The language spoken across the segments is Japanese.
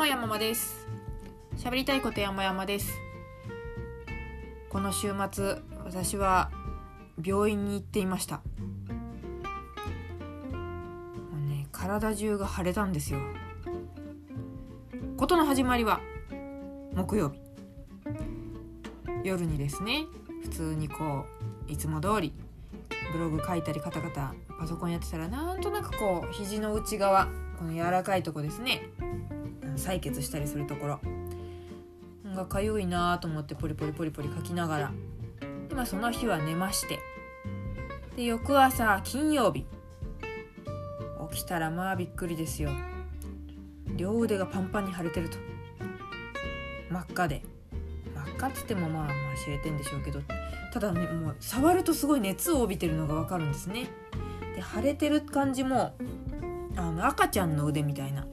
もやままです。喋りたいことやまやまです。この週末私は病院に行っていました。もうね体中が腫れたんですよ。ことの始まりは木曜日。夜にですね普通にこういつも通りブログ書いたりカタカタパソコンやってたらなんとなくこう肘の内側この柔らかいとこですね。採血したりするところ。がかゆいなと思ってポリポリポリポリ書きながら。で、まあ、その日は寝まして。で翌朝金曜日。起きたらまあびっくりですよ。両腕がパンパンに腫れてると。真っ赤で。真っ赤っつってもまあまあ知れてんでしょうけど。ただねもう触るとすごい熱を帯びてるのが分かるんですね。で腫れてる感じもあの赤ちゃんの腕みたいな。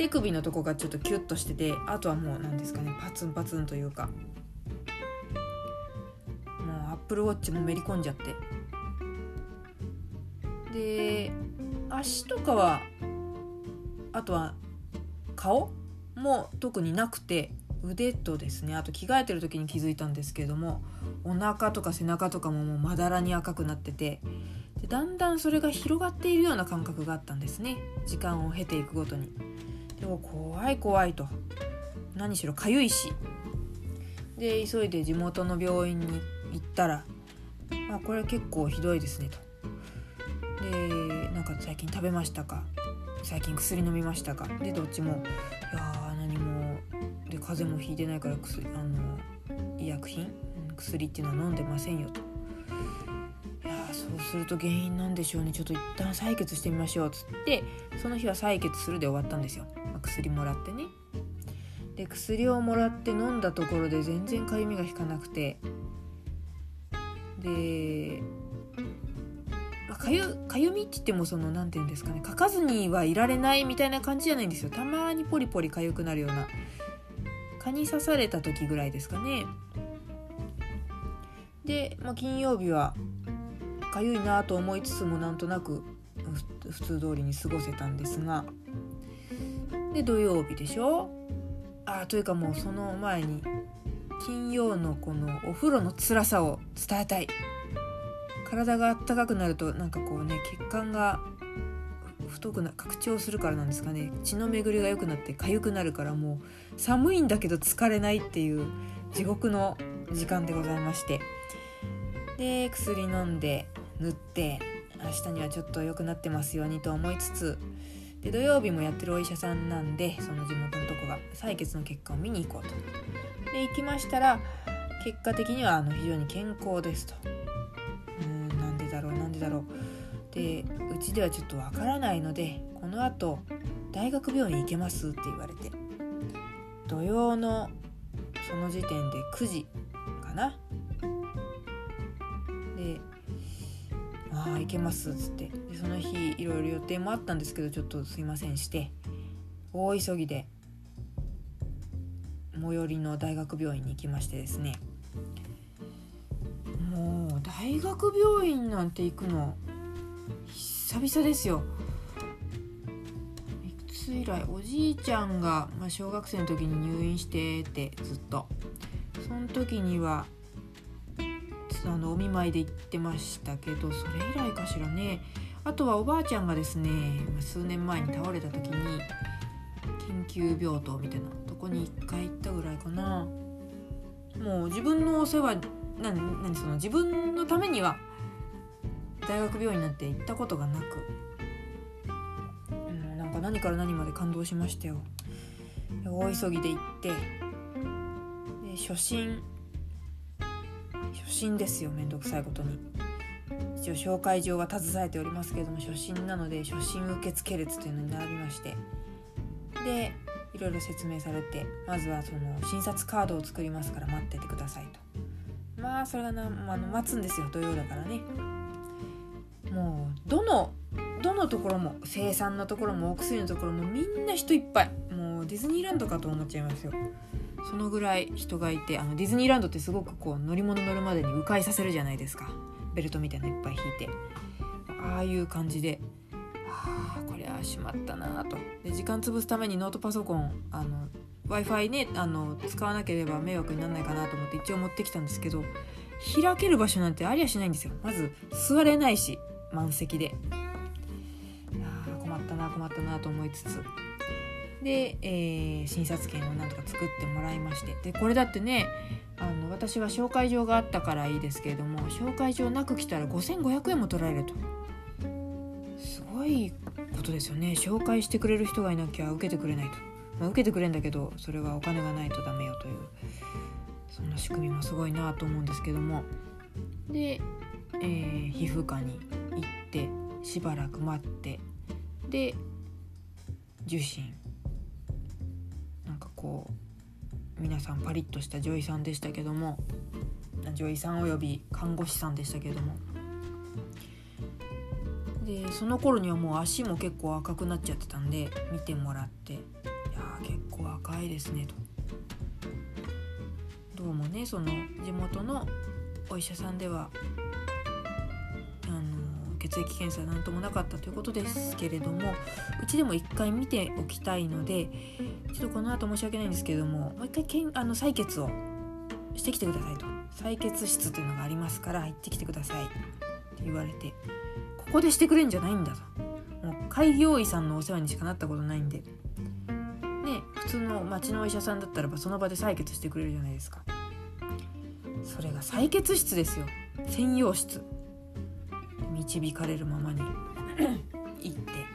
手首のとこがちょっとキュッとしててあとはもう何ですかねパツンパツンというか。もうアップルウォッチもめり込んじゃって。で足とかはあとは顔も特になくて腕とですねあと着替えてる時に気づいたんですけれどもお腹とか背中とかももうまだらに赤くなってて。でだんだんそれが広がっているような感覚があったんですね。時間を経ていくごとに。でも怖い怖いと。何しろかゆいし。で急いで地元の病院に行ったら「あ、これ結構ひどいですね」と。でなんか最近食べましたか？最近薬飲みましたか？でどっちも「いや何も。で風邪もひいてないから薬あの医薬品？薬っていうのは飲んでませんよ」と。いやそうすると原因なんでしょうね。ちょっと一旦採血してみましょうっつってその日は採血するで終わったんですよ、薬もらってね。で薬をもらって飲んだところで全然かゆみが引かなくて。でかゆかゆみって言ってもその何て言うんですかね。かかずにはいられないみたいな感じじゃないんですよ。たまにポリポリかゆくなるような。蚊に刺された時ぐらいですかね。で、まあ、金曜日はかゆいなと思いつつもなんとなく普通通りに過ごせたんですが。で土曜日でしょ？あというかもうその前に金曜のこのお風呂の辛さを伝えたい。体があったかくなるとなんかこうね血管が太くな拡張するからなんですかね。血の巡りが良くなって痒くなるからもう寒いんだけど疲れないっていう地獄の時間でございまして。で薬飲んで塗って明日にはちょっと良くなってますようにと思いつつで土曜日もやってるお医者さんなんでその地元のとこが採血の結果を見に行こうと。で行きましたら結果的にはあの非常に健康ですと。うんなんでだろうなんでだろう。でうちではちょっとわからないのでこのあと大学病院行けますって言われて土曜のその時点で9時かなで「ああ行けます」っつって。でその日いろいろ予定もあったんですけどちょっとすいませんして。大急ぎで最寄りの大学病院に行きましてですね。もう大学病院なんて行くの久々ですよ。いつ以来おじいちゃんが、まあ、小学生の時に入院してってずっと。その時にはあのお見舞いで行ってましたけどそれ以来かしらね。あとはおばあちゃんがですね数年前に倒れた時に緊急病棟みたいなとこに1回行ったぐらいかな。もう自分のお世話何その自分のためには大学病院なんて行ったことがなく、うん、なんか何から何まで感動しましたよ。大急ぎで行ってで初診初診ですよめんどくさいことに。一応紹介状は携えておりますけれども初診なので初診受付列というのに並びまして。でいろいろ説明されてまずはその診察カードを作りますから待っててくださいと。まあそれがな、まあ、の待つんですよ土曜だからね。もうどのどのところも生産のところもお薬のところもみんな人いっぱい。もうディズニーランドかと思っちゃいますよ。そのぐらい人がいてあのディズニーランドってすごくこう乗り物乗るまでに迂回させるじゃないですか。ベルトみたいなのいっぱい引いて。ああいう感じで。はあこりゃしまったなと。で時間潰すためにノートパソコンあの w i f i ねあの使わなければ迷惑にならないかなと思って一応持ってきたんですけど開ける場所なんてありゃしないんですよ。まず座れないし満席で。あ困ったな困ったなと思いつつ。で、えー、診察券をなんとか作ってもらいまして。でこれだってねあの私は紹介状があったからいいですけれども紹介状なく来たら5500円も取られると。すごいことですよね。紹介してくれる人がいなきゃ受けてくれないと、まあ、受けてくれんだけどそれはお金がないとダメよというそんな仕組みもすごいなと思うんですけども。で、えー、皮膚科に行ってしばらく待ってで受診。こう皆さんパリッとした女医さんでしたけども女医さんおよび看護師さんでしたけどもでその頃にはもう足も結構赤くなっちゃってたんで見てもらって「いや結構赤いですね」と。どうもねその地元のお医者さんではあの血液検査なんともなかったということですけれどもうちでも一回見ておきたいのでちょっとこの後申し訳ないんですけれどももう一回けんあの採血をしてきてくださいと。採血室というのがありますから行ってきてくださいって言われてここでしてくれんじゃないんだともう開業医さんのお世話にしかなったことないんで。ね普通の町のお医者さんだったらばその場で採血してくれるじゃないですか。それが採血室ですよ。専用室。導かれるままに。行って。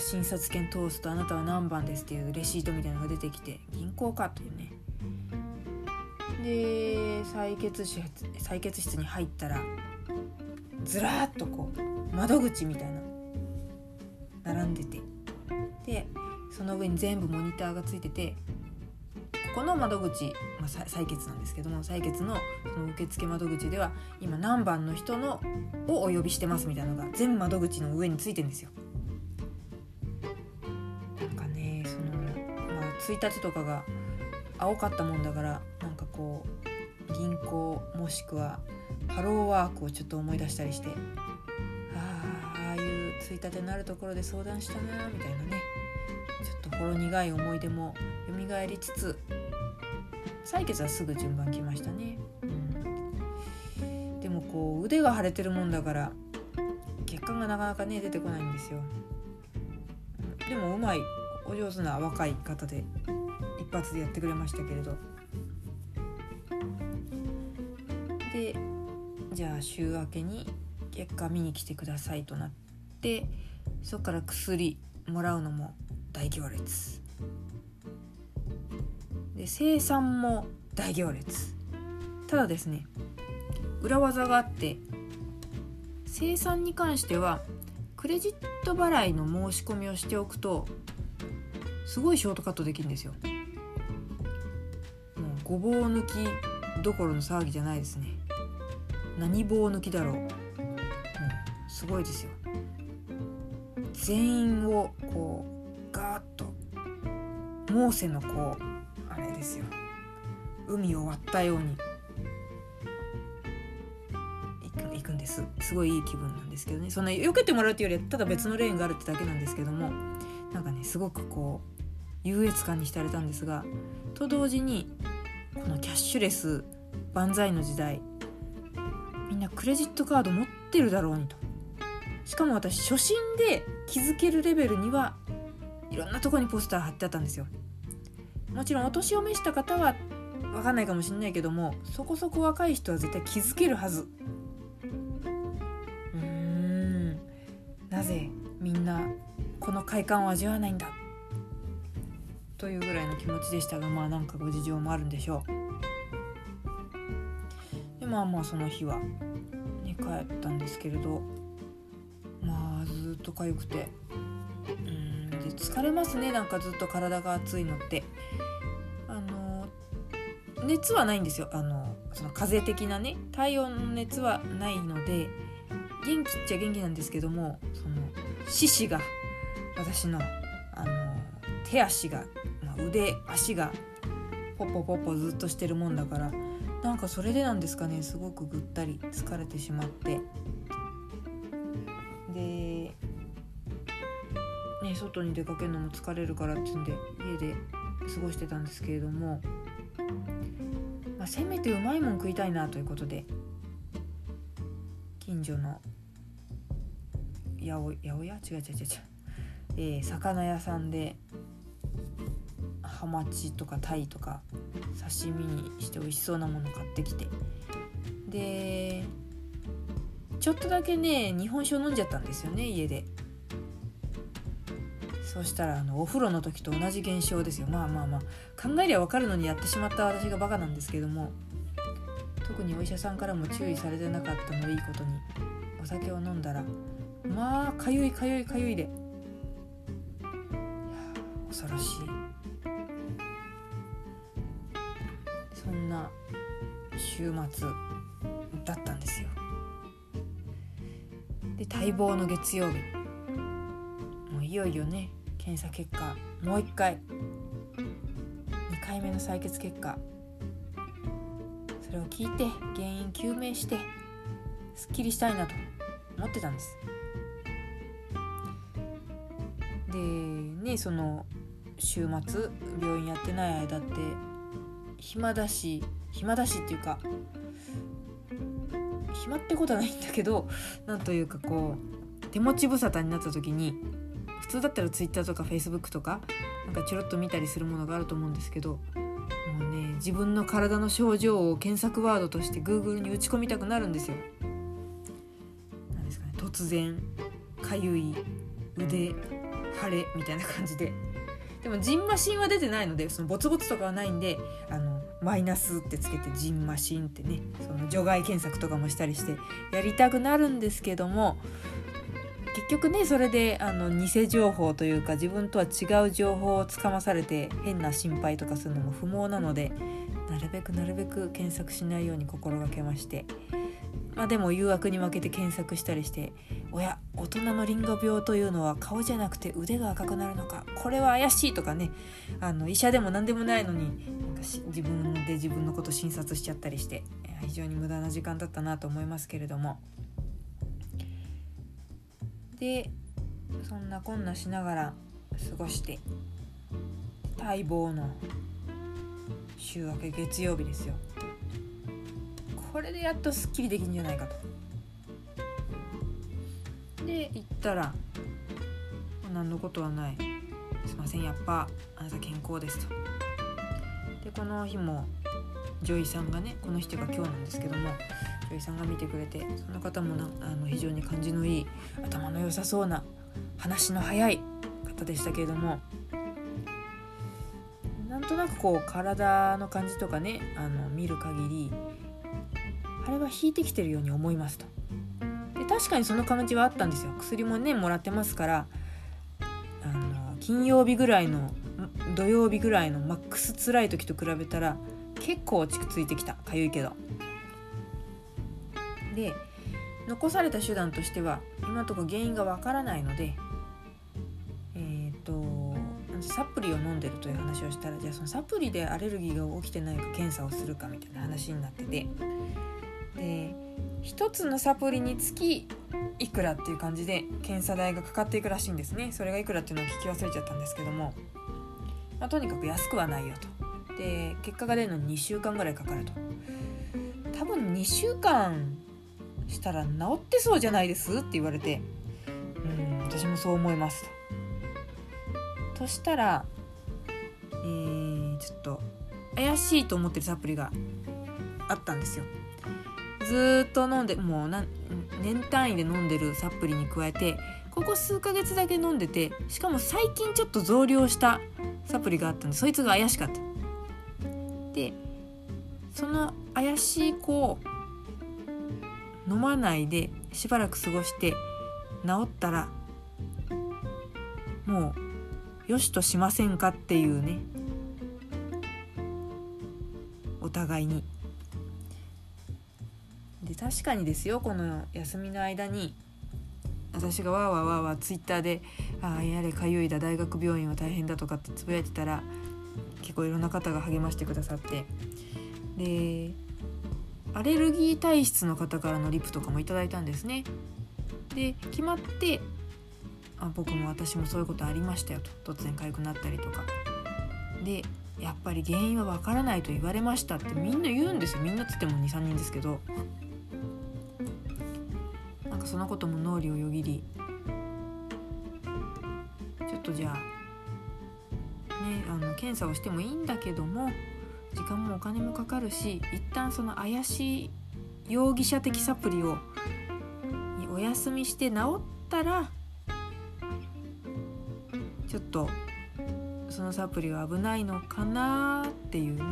診察券通すとあなたは何番ですっていうレシートみたいなのが出てきて銀行かというねで採血室採血室に入ったらずらっとこう窓口みたいな並んでてでその上に全部モニターがついててここの窓口、まあ、採血なんですけども採血のその受付窓口では今何番の人のをお呼びしてますみたいなのが全窓口の上についてんですよ。1日とかが青かったもんだからなんかこう銀行もしくはハローワークをちょっと思い出したりしてあああいう1日になるところで相談したなみたいなね。ちょっとほろ苦い思い出も蘇りつつ採血はすぐ順番来ましたね、うん、でもこう腕が腫れてるもんだから血管がなかなかね出てこないんですよ。でもうまい。お上手な若い方で一発でやってくれましたけれど。でじゃあ週明けに結果見に来てくださいとなってそこから薬もらうのも大行列。で生産も大行列。ただですね裏技があって生産に関してはクレジット払いの申し込みをしておくとすごいショートカットできるんですよ。もうごぼう抜きどころの騒ぎじゃないですね。何棒抜きだろう、うん、すごいですよ。全員をこうガーッとモーセのこうあれですよ。海を割ったように。行くんです。すごいいい気分なんですけどね。そんな避けてもらうっていうよりはただ別のレーンがあるってだけなんですけども。なんかねすごくこう優越感に浸れたんですがと同時にこのキャッシュレス万歳の時代みんなクレジットカード持ってるだろうにと。しかも私初心で気づけるレベルにはいろんなとこにポスター貼ってあったんですよ。もちろんお年を召した方は分かんないかもしれないけどもそこそこ若い人は絶対気づけるはず。うーん。なぜみんなこの快感を味わわないんだというぐらいの気持ちでしたがまあなんかご事情もあるんでしょう。でまあまあその日はね帰ったんですけれどまあずっと痒くて。うんで疲れますね。なんかずっと体が熱いのって。あの熱はないんですよ。あのその風邪的なね体温の熱はないので元気っちゃ元気なんですけどもその四肢が私のあの手足が、まあ、腕足がポッポポッポずっとしてるもんだから。なんかそれでなんですかね。すごくぐったり疲れてしまって。でね外に出かけるのも疲れるからってんで家で過ごしてたんですけれども、まあ、せめてうまいもん食いたいなということで。近所の八百屋？違う違う違う違う、えー、魚屋さんでマチとかタイとか刺身にして美味しそうなもの買ってきて。でちょっとだけね日本酒を飲んじゃったんですよね家で。そしたらあのお風呂の時と同じ現象ですよ。まあまあまあ。考えりゃ分かるのにやってしまった私がバカなんですけども。特にお医者さんからも注意されてなかったのでいいことに。お酒を飲んだらまあかゆいかゆいかゆいで。恐ろしい。な週末だったんですよ。で待望の月曜日。もういよいよね検査結果。もう一回。2回目の採血結果。それを聞いて原因究明してすっきりしたいなと思ってたんです。でねその週末病院やってない間って暇だし暇だしっていうか暇ってことはないんだけどなんというかこう手持ち無沙汰になった時に普通だったら Twitter とか Facebook とかなんかちょろっと見たりするものがあると思うんですけどもうね自分の体の症状を検索ワードとして Google に打ち込みたくなるんですよ。なんですかね突然かゆい腕腫れみたいな感じででもジンマシンは出てないのでそのボツボツとかはないんであのマイナスってつけてジンマシンってねその除外検索とかもしたりしてやりたくなるんですけども結局ねそれであの偽情報というか自分とは違う情報をつかまされて変な心配とかするのも不毛なのでなるべくなるべく検索しないように心がけましてまあでも誘惑に負けて検索したりして「おや大人のリンゴ病というのは顔じゃなくて腕が赤くなるのかこれは怪しい」とかねあの医者でも何でもないのになんか自分で自分のこと診察しちゃったりして非常に無駄な時間だったなと思いますけれども。でそんなこんなしながら過ごして待望の週明け月曜日ですよ。これでやっとすっきりできるんじゃないかと。で行ったら何のことはない。すいませんやっぱあなた健康ですと。でこの日も女医さんがねこの人が今日なんですけども女医さんが見てくれてその方もなあの非常に感じのいい頭の良さそうな話の早い方でしたけれどもなんとなくこう体の感じとかねあの見る限りあれは引いてきてるように思いますと。で確かにその感じはあったんですよ。薬もねもらってますから。あの金曜日ぐらいの土曜日ぐらいのマックス辛い時と比べたら結構落ち着いてきた。かゆいけど。で残された手段としては今のところ原因がわからないのでえっ、とサプリを飲んでるという話をしたらじゃあそのサプリでアレルギーが起きてないか検査をするかみたいな話になってて。1つのサプリにつきいくらっていう感じで検査代がかかっていくらしいんですね。それがいくらっていうのを聞き忘れちゃったんですけども、まあ、とにかく安くはないよと。で結果が出るのに2週間ぐらいかかると。多分2週間したら治ってそうじゃないですって言われて。うん私もそう思いますと。としたらえー、ちょっと怪しいと思ってるサプリがあったんですよ。ずっと飲んでもう年単位で飲んでるサプリに加えてここ数ヶ月だけ飲んでてしかも最近ちょっと増量したサプリがあったんでそいつが怪しかった。でその怪しい子を飲まないでしばらく過ごして治ったらもうよしとしませんかっていうねお互いに。で確かにですよこの休みの間に私がわーわーわーわーツイッターで「ああやれかゆいだ大学病院は大変だ」とかってつぶやいてたら結構いろんな方が励ましてくださってでアレルギー体質の方からのリプとかもいただいたんですね。で決まってあ僕も私もそういうことありましたよと突然痒くなったりとか。でやっぱり原因はわからないと言われましたってみんな言うんですよ。みんなっつっても23人ですけど。そのことも脳裏をよぎりちょっとじゃあねあの検査をしてもいいんだけども時間もお金もかかるし一旦その怪しい容疑者的サプリをお休みして治ったらちょっとそのサプリは危ないのかなっていうね。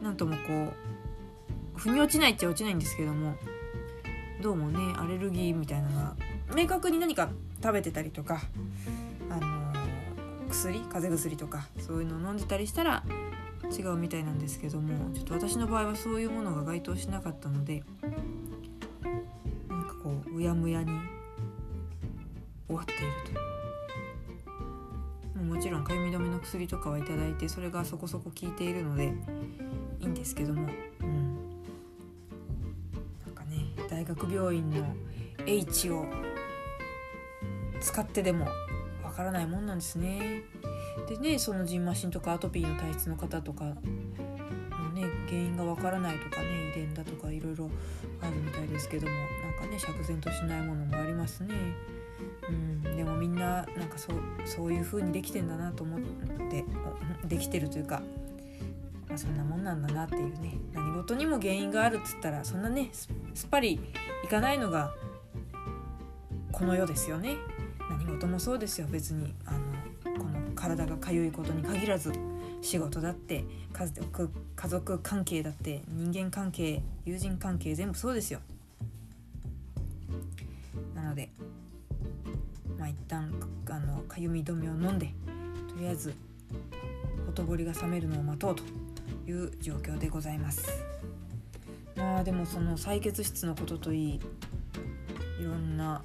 なんともこう腑に落ちないっちゃ落ちないんですけどもどうもねアレルギーみたいなのが明確に何か食べてたりとか、あの、薬風邪薬とかそういうのを飲んでたりしたら違うみたいなんですけどもちょっと私の場合はそういうものが該当しなかったのでなんかこううやむやに終わっていると。もちろんかゆみ止めの薬とかは頂いてそれがそこそこ効いているのでいいんですけども、学病院の H を使ってでもわからないもんなんですね。でねそのジンマシンとかアトピーの体質の方とかのね原因がわからないとかね遺伝だとかいろいろあるみたいですけどもなんかね釈然としないものもありますね。うん、でもみんななんかそうそういう風にできてんだなと思ってできてるというか、まあ、そんなもんなんだなっていうね何事にも原因があるっつったらそんなねすっぱりいかないのがこの世ですよね。何事もそうですよ。別にあのこの体がかゆいことに限らず仕事だって家族家族関係だって人間関係友人関係全部そうですよ。なのでまあ一旦あのかゆみ止めを飲んでとりあえずほとぼりが冷めるのを待とうという状況でございます。まあでもその採血室のことといいいろんな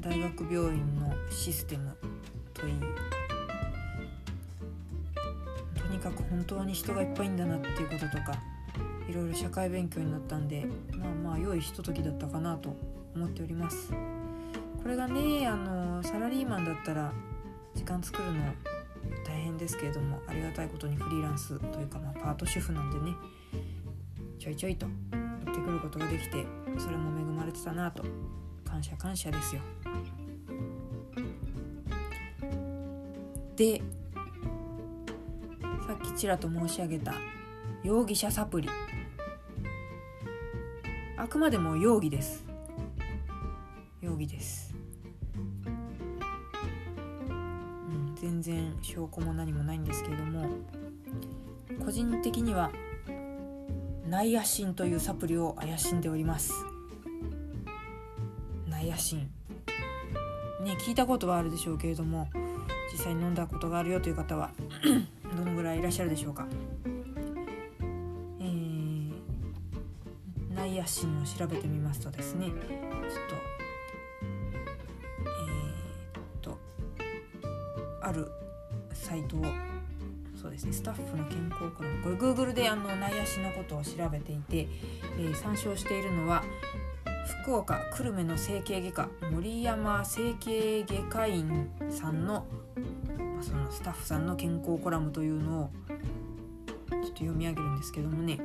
大学病院のシステムといいとにかく本当に人がいっぱいんだなっていうこととかいろいろ社会勉強になったんでまあまあ良いひとときだったかなと思っております。これがねあのサラリーマンだったら時間作るの大変ですけれどもありがたいことにフリーランスというか、まあ、パート主婦なんでねちょいちょいとってくることができてそれも恵まれてたなと。感謝感謝ですよ。でさっきちらと申し上げた容疑者サプリ。あくまでも容疑です。容疑です。うん全然証拠も何もないんですけれども個人的にはナイアシンというサプリを怪しんでおります。ナイアシンね聞いたことはあるでしょうけれども実際に飲んだことがあるよという方は どのぐらいいらっしゃるでしょうか、えー、ナイアシンを調べてみますとですねちょっとえー、とあるサイトをそうですねスタッフの健康コラムこれ Google であの内野手のことを調べていて、えー、参照しているのは福岡久留米の整形外科森山整形外科院さんの,、まあ、そのスタッフさんの健康コラムというのをちょっと読み上げるんですけどもね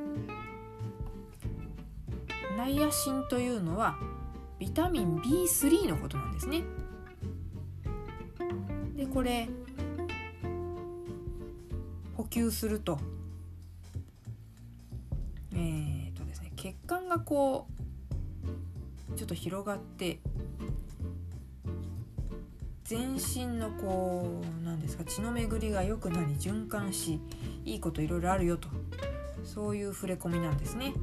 ナイアシンというのはビタミン B3 のことなんですね。でこれ補給するとえー、とですね血管がこうちょっと広がって全身のこうなんですか血の巡りが良くなり循環しいいこといろいろあるよとそういう触れ込みなんですね。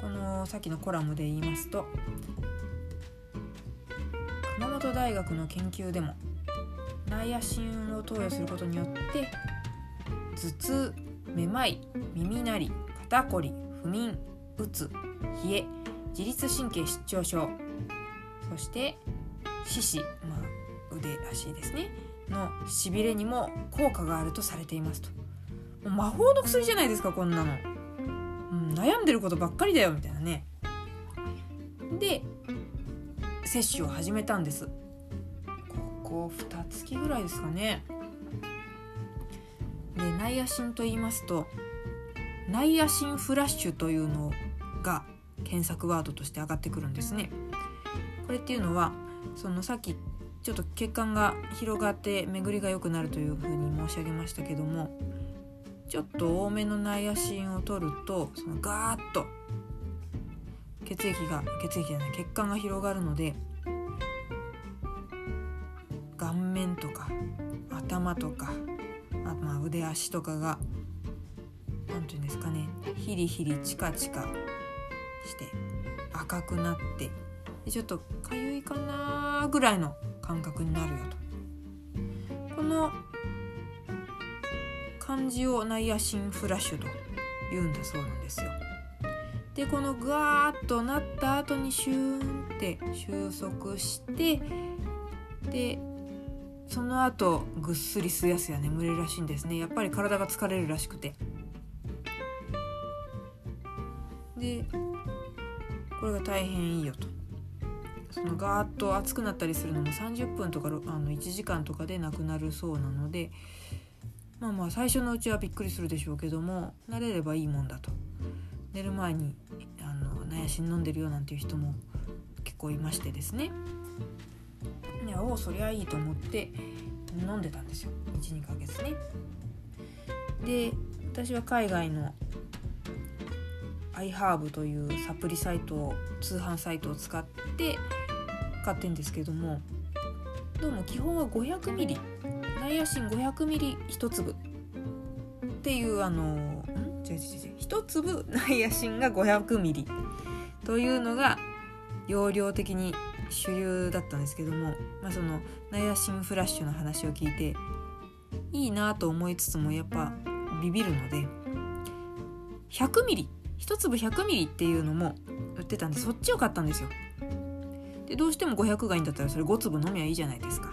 このさっきのコラムで言いますと熊本大学の研究でもナイアシンを投与することによって頭痛めまい耳鳴り肩こり不眠うつ冷え自律神経失調症。そして四肢、まあ、腕足ですね。のしびれにも効果があるとされていますと。もう魔法の薬じゃないですかこんなの、うん、悩んでることばっかりだよみたいなね。で接種を始めたんです。ここ2月ぐらいですかね。でナイアシンと言いますとナイアシンフラッシュというのが検索ワードとして上がってくるんですね。これっていうのはそのさっきちょっと血管が広がって巡りが良くなるというふうに申し上げましたけどもちょっと多めのナイアシンを取るとそのガーッと血液が血液じゃない血管が広がるので顔面とか頭とかまあ腕足とかが何て言うんですかねヒリヒリチカチカして赤くなってでちょっとかゆいかなぐらいの感覚になるよとこの感じをナイアシンフラッシュと言うんだそうなんですよ。でこのグワーッとなった後にシューンって収束してでその後ぐっすりすやすや眠れるらしいんですね。やっぱり体が疲れるらしくて。でこれが大変いいよと。そのガーッと熱くなったりするのも30分とかあの1時間とかでなくなるそうなのでまあまあ最初のうちはびっくりするでしょうけども慣れればいいもんだと。寝る前にあのナヤシン飲んでるよなんていう人も結構いましてですね。いやおおそりゃいいと思って飲んでたんですよ。12ヶ月ね。で私は海外の iHerb というサプリサイトを通販サイトを使って買ってんですけどもどうも基本は 500ml ナイアシン 500ml1 粒っていうあのん？違う違う違う。1粒ナイアシンが 500ml というのが容量的に主流だったんですけども、まあ、そのナイアシンフラッシュの話を聞いていいなと思いつつもやっぱビビるので 100ml 1粒 100ml っていうのも売ってたんでそっちを買ったんですよ。でどうしても500がいいんだったらそれ5粒飲みゃいいじゃないですか。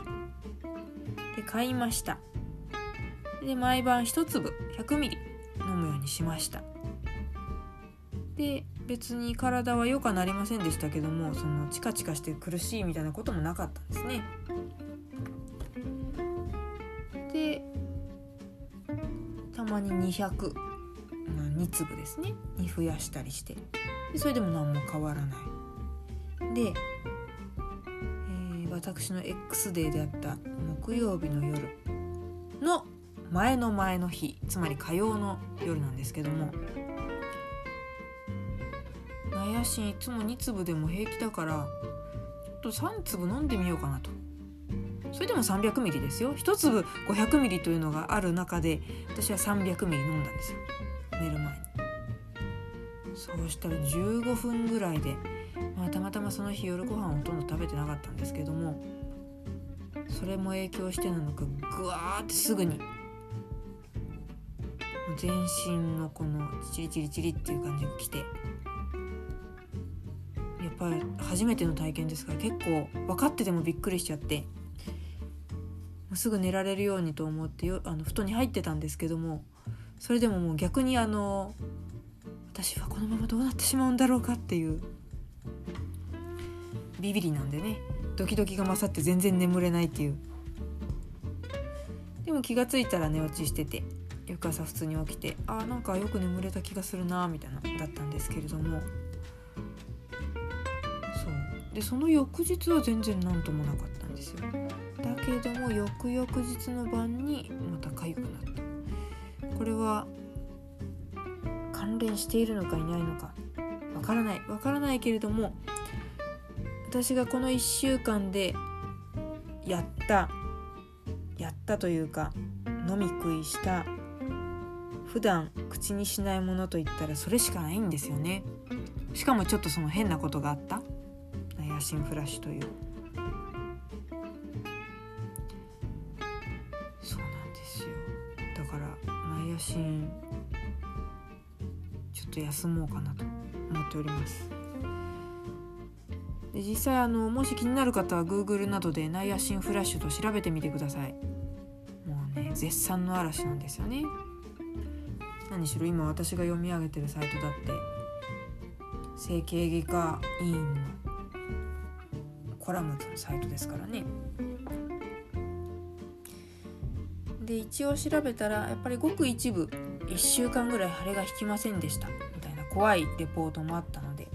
で買いました。で毎晩1粒 100ml 飲むようにしました。で別に体は良くなりませんでしたけどもそのチカチカして苦しいみたいなこともなかったんですね。でたまに200、まあ、2粒ですね。に増やしたりして。でそれでも何も変わらない。で、えー、私の X デーであった木曜日の夜の前の前の日つまり火曜の夜なんですけどもナヤシンいつも2粒でも平気だからちょっと3粒飲んでみようかなと。それでも 300ml ですよ。1粒 500ml というのがある中で私は 300ml 飲んだんですよ。寝る前に。そうしたら15分ぐらいで、まあ、たまたまその日夜ご飯ほとんど食べてなかったんですけどもそれも影響してなのかぐわーってすぐに。全身のこのチリチリチリっていう感じが来て。ぱり初めての体験ですから結構分かっててもびっくりしちゃってすぐ寝られるようにと思ってよあの布団に入ってたんですけどもそれでももう逆にあの私はこのままどうなってしまうんだろうかっていうビビりなんでねドキドキが勝って全然眠れないっていう。でも気が付いたら寝落ちしてて翌朝普通に起きてあなんかよく眠れた気がするなみたいなだったんですけれども。でその翌日は全然何ともなかったんですよ。だけども翌々日の晩にまた痒くなった。これは関連しているのかいないのか。わからない。わからないけれども私がこの1週間でやったやったというか飲み食いした普段口にしないものといったらそれしかないんですよね。しかもちょっとその変なことがあった。ナヤシンフラッシュというそうなんですよ。だからナヤシンちょっと休もうかなと思っております。で実際あのもし気になる方は Google などでナイアシンフラッシュと調べてみてください。もうね絶賛の嵐なんですよね。何しろ今私が読み上げてるサイトだって整形外科医院のコラムのサイトですからね。で一応調べたらやっぱりごく一部1週間ぐらい腫れが引きませんでしたみたいな怖いレポートもあったので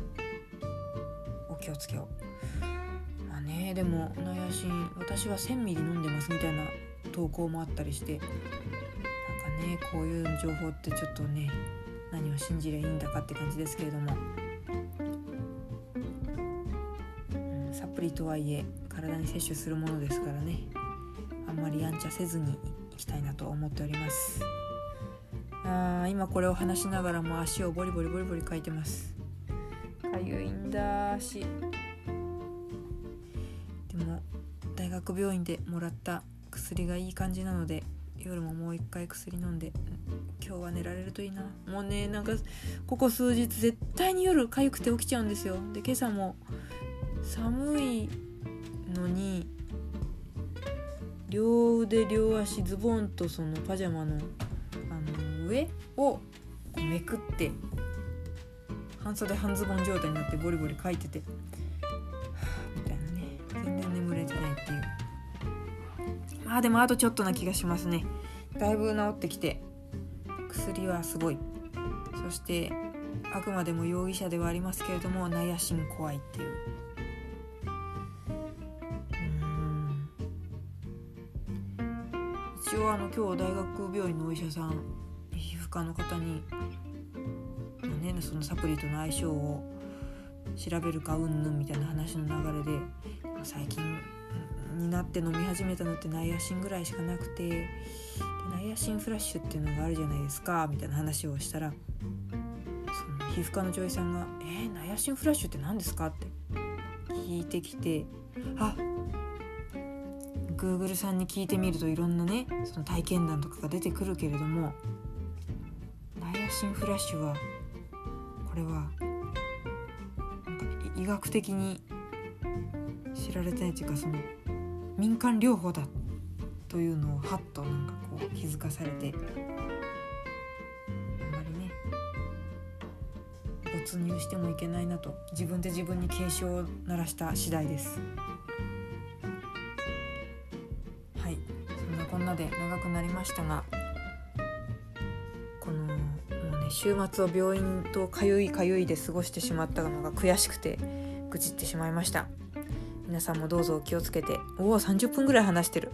お気をつけを。まあねでもナヤシン私は1000ミリ飲んでますみたいな投稿もあったりしてなんかねこういう情報ってちょっとね何を信じりゃいいんだかって感じですけれども、プリとはいえ体に摂取するものですからね。あんまりやんちゃせずにいきたいなと思っております。あ今これを話しながらも足をボリボリボリボリかいてます。かゆいんだ足でも大学病院でもらった薬がいい感じなので夜ももう一回薬飲んで今日は寝られるといいな。もうねなんかここ数日絶対に夜痒くて起きちゃうんですよ。で今朝も寒いのに両腕両足ズボンとそのパジャマのあの上をめくって半袖半ズボン状態になってボリボリ書いてて、はあ、みたいなね。全然眠れてないっていう。まあでもあとちょっとな気がしますね。だいぶ治ってきて薬はすごい。そしてあくまでも容疑者ではありますけれどもナヤシン怖いっていう。一応あの今日大学病院のお医者さん皮膚科の方に、ね、そのサプリとの相性を調べるかうんぬんみたいな話の流れで最近になって飲み始めたのってナイアシンぐらいしかなくてナイアシンフラッシュっていうのがあるじゃないですかみたいな話をしたらその皮膚科の女医さんが「えー、ナイアシンフラッシュって何ですか?」って聞いてきてあ Google さんに聞いてみるといろんなねその体験談とかが出てくるけれどもナイアシンフラッシュはこれはなんか医学的に知られてないっていうかその民間療法だというのをはっとなんかこう気づかされてあんまりね没入してもいけないなと自分で自分に警鐘を鳴らした次第です。そんなこんなで長くなりましたがこのもうね週末を病院とかゆいかゆいで過ごしてしまったのが悔しくて愚痴ってしまいました。皆さんもどうぞお気をつけて。おお30分ぐらい話してる。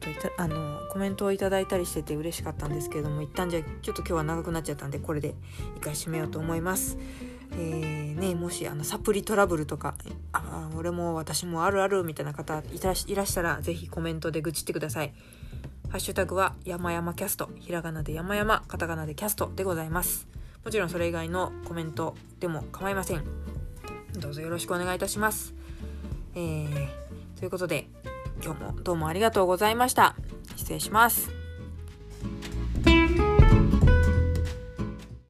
ちょっとあのコメントをいただいたりしてて嬉しかったんですけれども一旦じゃちょっと今日は長くなっちゃったんでこれで一回締めようと思います。えー、ねもしあのサプリトラブルとかあ俺も私もあるあるみたいな方いらしたら是非コメントで愚痴ってください。ハッシュタグは山々キャスト。ひらがなで山々カタカナでキャストでございます。もちろんそれ以外のコメントでも構いません。どうぞよろしくお願いいたします。えー、ということで今日もどうもありがとうございました。失礼します。